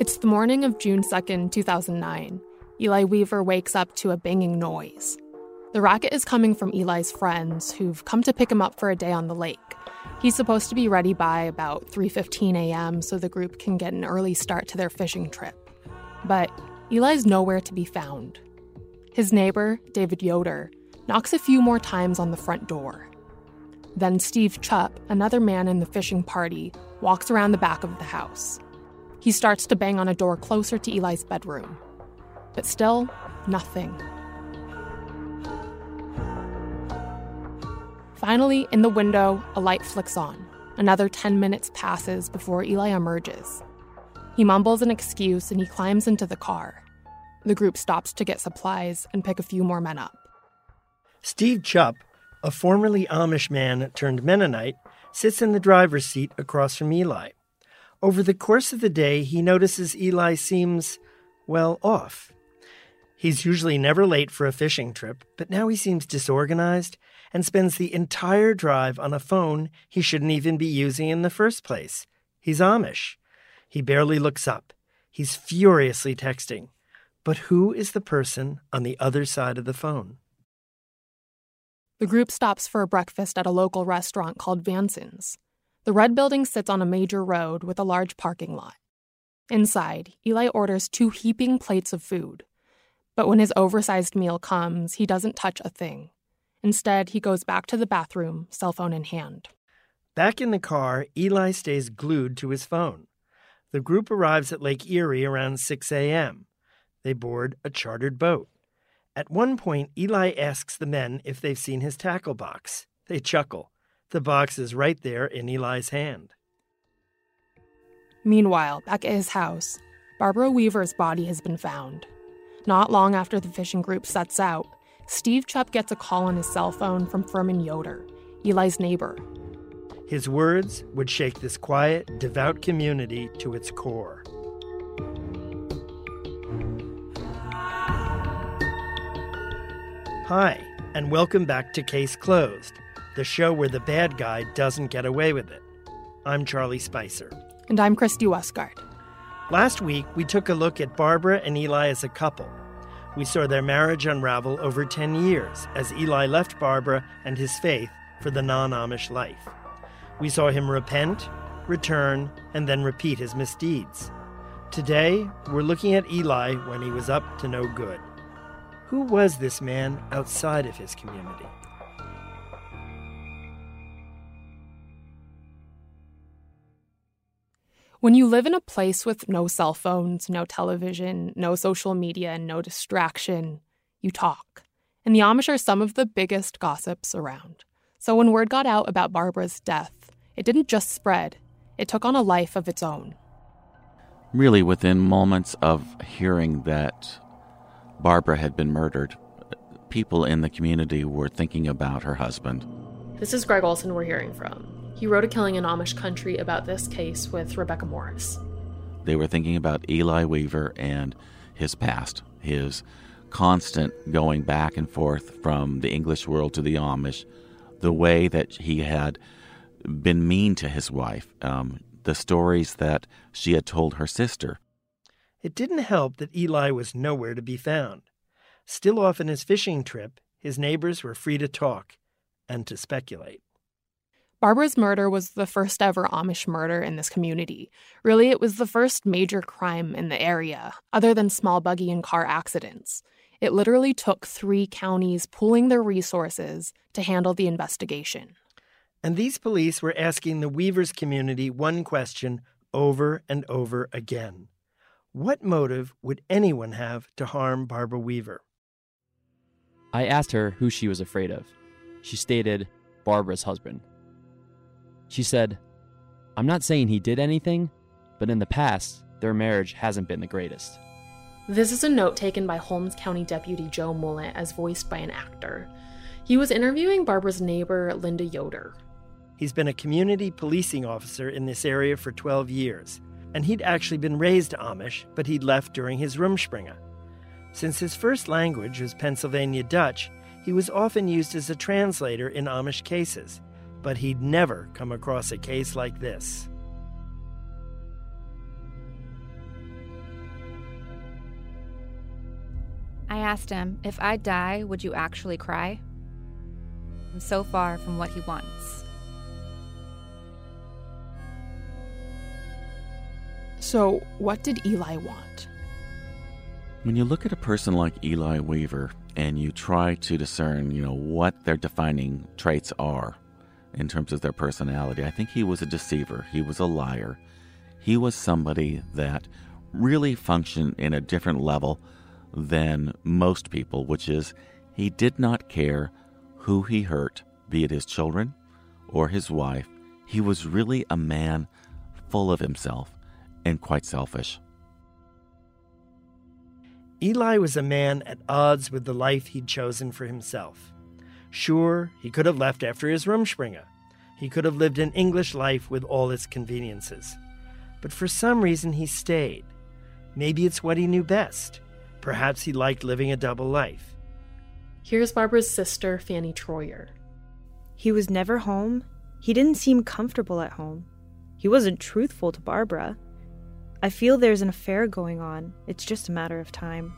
It's the morning of June 2nd, 2009. Eli Weaver wakes up to a banging noise. The racket is coming from Eli's friends who've come to pick him up for a day on the lake. He's supposed to be ready by about 3:15 a.m. so the group can get an early start to their fishing trip. But Eli's nowhere to be found. His neighbor, David Yoder, knocks a few more times on the front door. Then Steve Chupp, another man in the fishing party, walks around the back of the house. He starts to bang on a door closer to Eli's bedroom. But still, nothing. Finally, in the window, a light flicks on. Another 10 minutes passes before Eli emerges. He mumbles an excuse and he climbs into the car. The group stops to get supplies and pick a few more men up. Steve Chupp, a formerly Amish man turned Mennonite, sits in the driver's seat across from Eli. Over the course of the day, he notices Eli seems, well, off. He's usually never late for a fishing trip, but now he seems disorganized and spends the entire drive on a phone he shouldn't even be using in the first place. He's Amish. He barely looks up. He's furiously texting. But who is the person on the other side of the phone? The group stops for a breakfast at a local restaurant called Vanson's. The red building sits on a major road with a large parking lot. Inside, Eli orders two heaping plates of food. But when his oversized meal comes, he doesn't touch a thing. Instead, he goes back to the bathroom, cell phone in hand. Back in the car, Eli stays glued to his phone. The group arrives at Lake Erie around 6 a.m. They board a chartered boat. At one point, Eli asks the men if they've seen his tackle box. They chuckle. The box is right there in Eli's hand. Meanwhile, back at his house, Barbara Weaver's body has been found. Not long after the fishing group sets out, Steve Chupp gets a call on his cell phone from Furman Yoder, Eli's neighbor. His words would shake this quiet, devout community to its core. Hi, and welcome back to Case Closed, the show where the bad guy doesn't get away with it. I'm Charlie Spicer. And I'm Christy Westgard. Last week, we took a look at Barbara and Eli as a couple. We saw their marriage unravel over 10 years as Eli left Barbara and his faith for the non Amish life. We saw him repent, return, and then repeat his misdeeds. Today, we're looking at Eli when he was up to no good. Who was this man outside of his community? When you live in a place with no cell phones, no television, no social media, and no distraction, you talk. And the Amish are some of the biggest gossips around. So when word got out about Barbara's death, it didn't just spread, it took on a life of its own. Really, within moments of hearing that Barbara had been murdered, people in the community were thinking about her husband. This is Gregg Olsen we're hearing from. He wrote a Killing in Amish Country about this case with Rebecca Morris. They were thinking about Eli Weaver and his past, his constant going back and forth from the English world to the Amish, the way that he had been mean to his wife, um, the stories that she had told her sister. It didn't help that Eli was nowhere to be found. Still off on his fishing trip, his neighbors were free to talk and to speculate. Barbara's murder was the first ever Amish murder in this community. Really, it was the first major crime in the area, other than small buggy and car accidents. It literally took three counties pooling their resources to handle the investigation. And these police were asking the Weavers community one question over and over again What motive would anyone have to harm Barbara Weaver? I asked her who she was afraid of. She stated, Barbara's husband. She said, I'm not saying he did anything, but in the past, their marriage hasn't been the greatest. This is a note taken by Holmes County Deputy Joe Mullet as voiced by an actor. He was interviewing Barbara's neighbor, Linda Yoder. He's been a community policing officer in this area for 12 years, and he'd actually been raised Amish, but he'd left during his Rumspringa. Since his first language was Pennsylvania Dutch, he was often used as a translator in Amish cases, but he'd never come across a case like this. I asked him, if I die, would you actually cry? I'm so far from what he wants. So, what did Eli want? When you look at a person like Eli Weaver and you try to discern, you know, what their defining traits are in terms of their personality, I think he was a deceiver. He was a liar. He was somebody that really functioned in a different level than most people, which is he did not care who he hurt, be it his children or his wife. He was really a man full of himself and quite selfish. Eli was a man at odds with the life he'd chosen for himself. Sure, he could have left after his Rumspringa. He could have lived an English life with all its conveniences. But for some reason, he stayed. Maybe it's what he knew best. Perhaps he liked living a double life. Here's Barbara's sister, Fanny Troyer. He was never home. He didn't seem comfortable at home. He wasn't truthful to Barbara. I feel there's an affair going on. It's just a matter of time.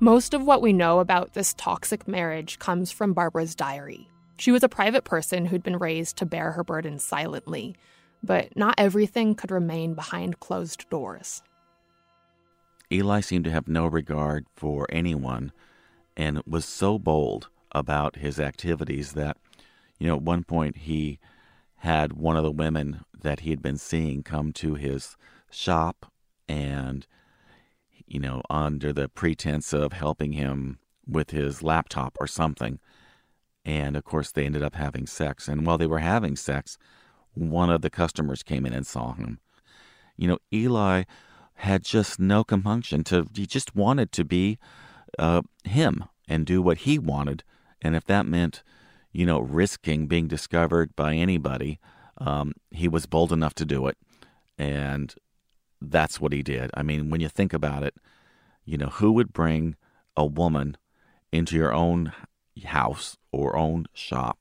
Most of what we know about this toxic marriage comes from Barbara's diary. She was a private person who'd been raised to bear her burden silently, but not everything could remain behind closed doors. Eli seemed to have no regard for anyone and was so bold about his activities that, you know, at one point he had one of the women that he had been seeing come to his shop and, you know, under the pretense of helping him with his laptop or something. And of course, they ended up having sex. And while they were having sex, one of the customers came in and saw him. You know, Eli had just no compunction to, he just wanted to be uh, him and do what he wanted. And if that meant, you know, risking being discovered by anybody, um, he was bold enough to do it. And that's what he did. I mean, when you think about it, you know, who would bring a woman into your own house or own shop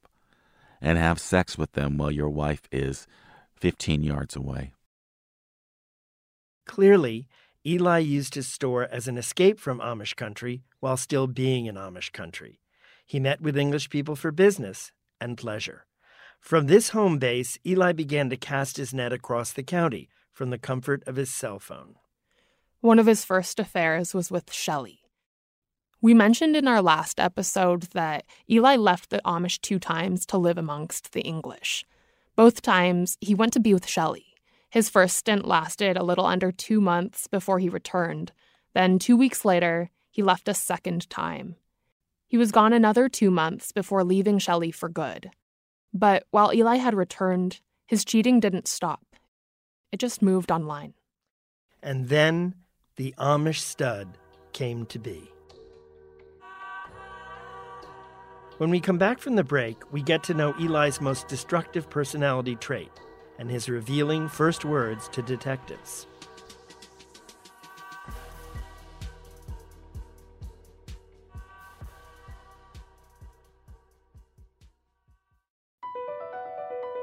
and have sex with them while your wife is 15 yards away? Clearly, Eli used his store as an escape from Amish country while still being in Amish country. He met with English people for business and pleasure. From this home base, Eli began to cast his net across the county from the comfort of his cell phone. One of his first affairs was with Shelley. We mentioned in our last episode that Eli left the Amish two times to live amongst the English. Both times, he went to be with Shelley. His first stint lasted a little under two months before he returned. Then, two weeks later, he left a second time. He was gone another two months before leaving Shelley for good. But while Eli had returned, his cheating didn't stop. It just moved online. And then the Amish stud came to be. When we come back from the break, we get to know Eli's most destructive personality trait and his revealing first words to detectives.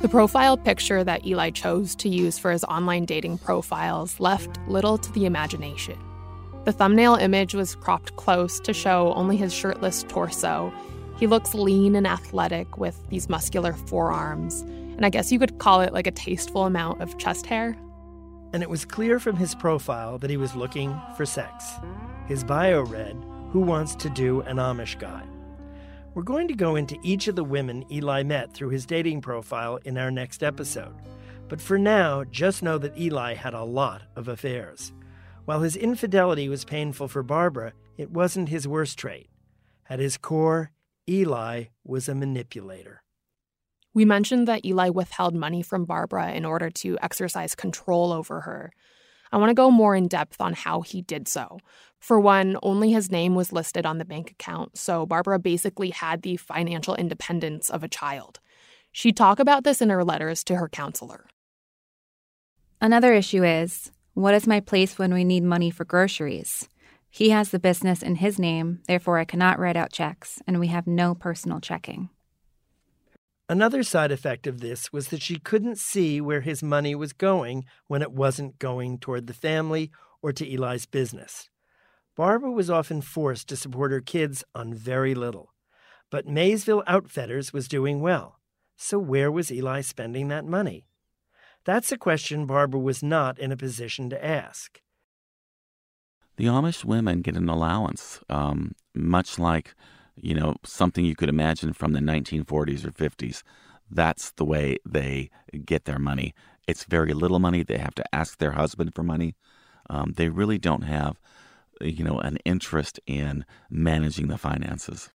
The profile picture that Eli chose to use for his online dating profiles left little to the imagination. The thumbnail image was cropped close to show only his shirtless torso. He looks lean and athletic with these muscular forearms, and I guess you could call it like a tasteful amount of chest hair. And it was clear from his profile that he was looking for sex. His bio read, Who wants to do an Amish guy? We're going to go into each of the women Eli met through his dating profile in our next episode. But for now, just know that Eli had a lot of affairs. While his infidelity was painful for Barbara, it wasn't his worst trait. At his core, Eli was a manipulator. We mentioned that Eli withheld money from Barbara in order to exercise control over her. I want to go more in depth on how he did so. For one, only his name was listed on the bank account, so Barbara basically had the financial independence of a child. She'd talk about this in her letters to her counselor. Another issue is what is my place when we need money for groceries? He has the business in his name, therefore, I cannot write out checks, and we have no personal checking. Another side effect of this was that she couldn't see where his money was going when it wasn't going toward the family or to Eli's business. Barbara was often forced to support her kids on very little. But Maysville Outfitters was doing well. So where was Eli spending that money? That's a question Barbara was not in a position to ask. The Amish women get an allowance, um, much like, you know, something you could imagine from the 1940s or 50s. That's the way they get their money. It's very little money. They have to ask their husband for money. Um, they really don't have you know, an interest in managing the finances.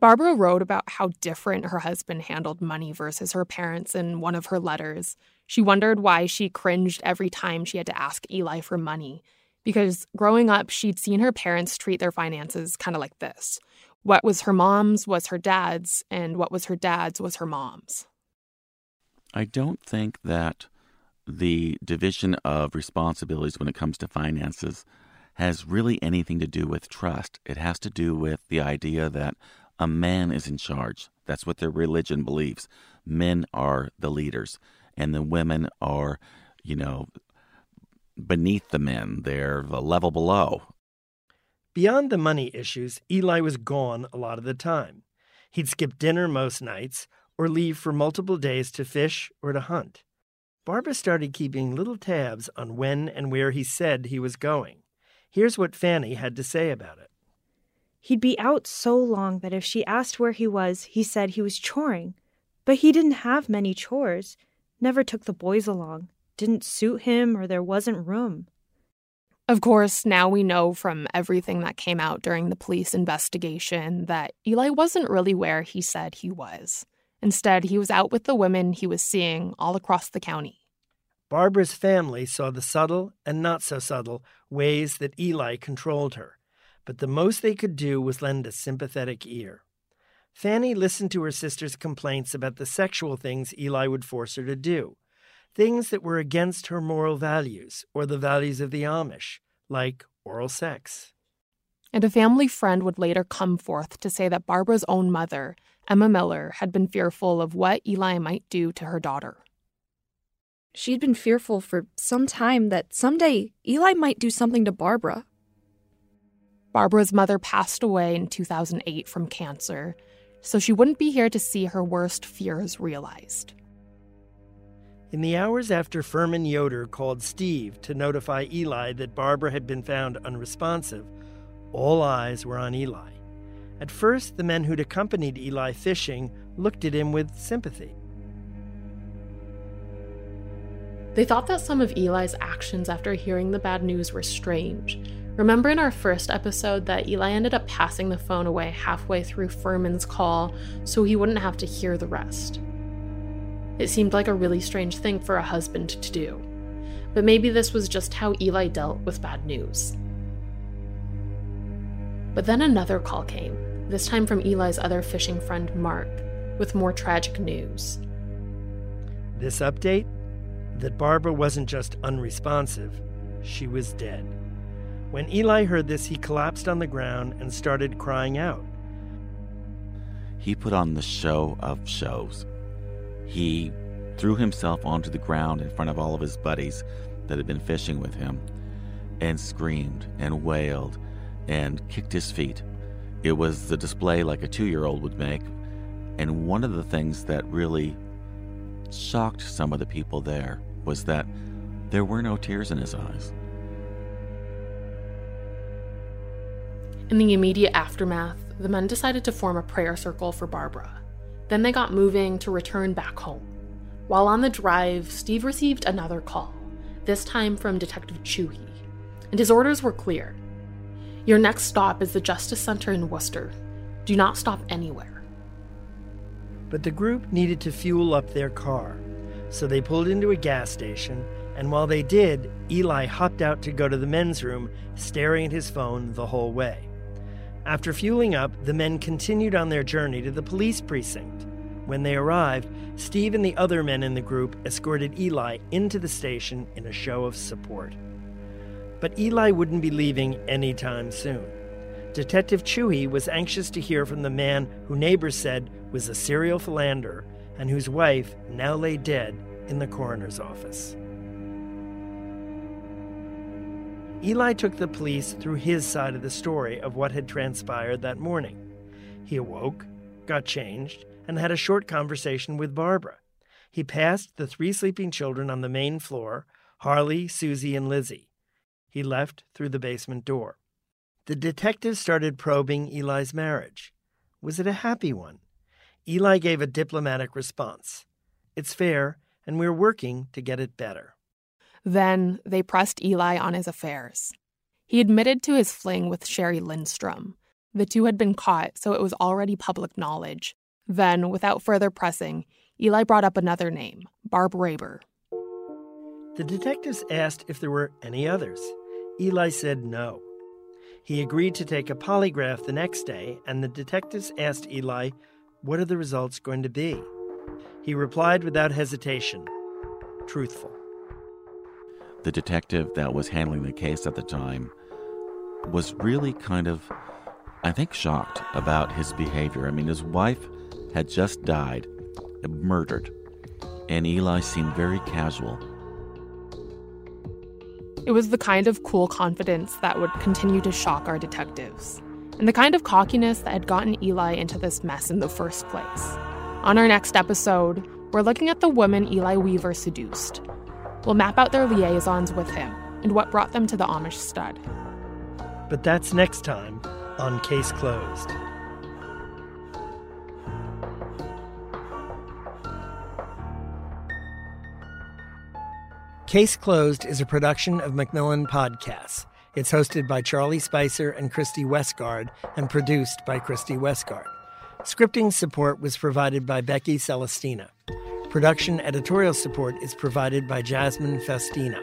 Barbara wrote about how different her husband handled money versus her parents in one of her letters. She wondered why she cringed every time she had to ask Eli for money. Because growing up, she'd seen her parents treat their finances kind of like this what was her mom's was her dad's, and what was her dad's was her mom's. I don't think that the division of responsibilities when it comes to finances has really anything to do with trust. It has to do with the idea that a man is in charge. That's what their religion believes. Men are the leaders, and the women are, you know, beneath the men. They're the level below. Beyond the money issues, Eli was gone a lot of the time. He'd skip dinner most nights or leave for multiple days to fish or to hunt. Barbara started keeping little tabs on when and where he said he was going. Here's what Fanny had to say about it. He'd be out so long that if she asked where he was, he said he was choring. But he didn't have many chores, never took the boys along, didn't suit him, or there wasn't room. Of course, now we know from everything that came out during the police investigation that Eli wasn't really where he said he was. Instead, he was out with the women he was seeing all across the county. Barbara's family saw the subtle and not so subtle ways that Eli controlled her, but the most they could do was lend a sympathetic ear. Fanny listened to her sister's complaints about the sexual things Eli would force her to do, things that were against her moral values or the values of the Amish, like oral sex. And a family friend would later come forth to say that Barbara's own mother Emma Miller had been fearful of what Eli might do to her daughter. She'd been fearful for some time that someday Eli might do something to Barbara. Barbara's mother passed away in 2008 from cancer, so she wouldn't be here to see her worst fears realized. In the hours after Furman Yoder called Steve to notify Eli that Barbara had been found unresponsive, all eyes were on Eli. At first, the men who'd accompanied Eli fishing looked at him with sympathy. They thought that some of Eli's actions after hearing the bad news were strange. Remember in our first episode that Eli ended up passing the phone away halfway through Furman's call so he wouldn't have to hear the rest. It seemed like a really strange thing for a husband to do. But maybe this was just how Eli dealt with bad news. But then another call came, this time from Eli's other fishing friend, Mark, with more tragic news. This update that Barbara wasn't just unresponsive, she was dead. When Eli heard this, he collapsed on the ground and started crying out. He put on the show of shows. He threw himself onto the ground in front of all of his buddies that had been fishing with him and screamed and wailed and kicked his feet. It was the display like a two year old would make. And one of the things that really shocked some of the people there was that there were no tears in his eyes. In the immediate aftermath, the men decided to form a prayer circle for Barbara. Then they got moving to return back home. While on the drive, Steve received another call, this time from Detective Chuhi, and his orders were clear. Your next stop is the Justice Center in Wooster. Do not stop anywhere. But the group needed to fuel up their car. So they pulled into a gas station, and while they did, Eli hopped out to go to the men's room, staring at his phone the whole way. After fueling up, the men continued on their journey to the police precinct. When they arrived, Steve and the other men in the group escorted Eli into the station in a show of support. But Eli wouldn't be leaving anytime soon. Detective Chewy was anxious to hear from the man who neighbors said was a serial philanderer and whose wife now lay dead in the coroner's office. Eli took the police through his side of the story of what had transpired that morning. He awoke, got changed, and had a short conversation with Barbara. He passed the three sleeping children on the main floor Harley, Susie, and Lizzie. He left through the basement door. The detectives started probing Eli's marriage. Was it a happy one? Eli gave a diplomatic response. It's fair, and we're working to get it better. Then they pressed Eli on his affairs. He admitted to his fling with Sherry Lindstrom. The two had been caught, so it was already public knowledge. Then, without further pressing, Eli brought up another name, Barb Raber. The detectives asked if there were any others. Eli said no. He agreed to take a polygraph the next day, and the detectives asked Eli what are the results going to be? He replied without hesitation truthful. The detective that was handling the case at the time was really kind of, I think, shocked about his behavior. I mean, his wife had just died, murdered, and Eli seemed very casual. It was the kind of cool confidence that would continue to shock our detectives and the kind of cockiness that had gotten Eli into this mess in the first place. On our next episode, we're looking at the woman Eli Weaver seduced. We'll map out their liaisons with him and what brought them to the Amish stud. But that's next time on Case Closed. Case Closed is a production of Macmillan Podcasts. It's hosted by Charlie Spicer and Christy Westgard and produced by Christy Westgard. Scripting support was provided by Becky Celestina. Production editorial support is provided by Jasmine Festino.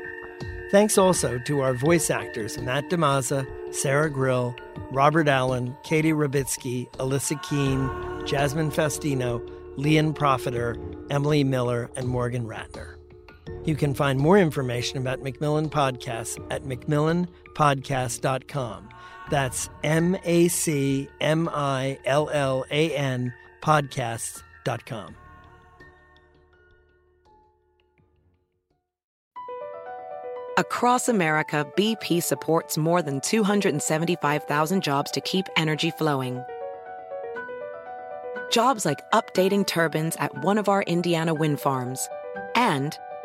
Thanks also to our voice actors Matt DeMaza, Sarah Grill, Robert Allen, Katie Rabitsky, Alyssa Keene, Jasmine Festino, Leon Profiter, Emily Miller, and Morgan Ratner. You can find more information about Macmillan Podcasts at macmillanpodcast.com. That's M A C M I L L A N podcasts.com. Across America, BP supports more than 275,000 jobs to keep energy flowing. Jobs like updating turbines at one of our Indiana wind farms and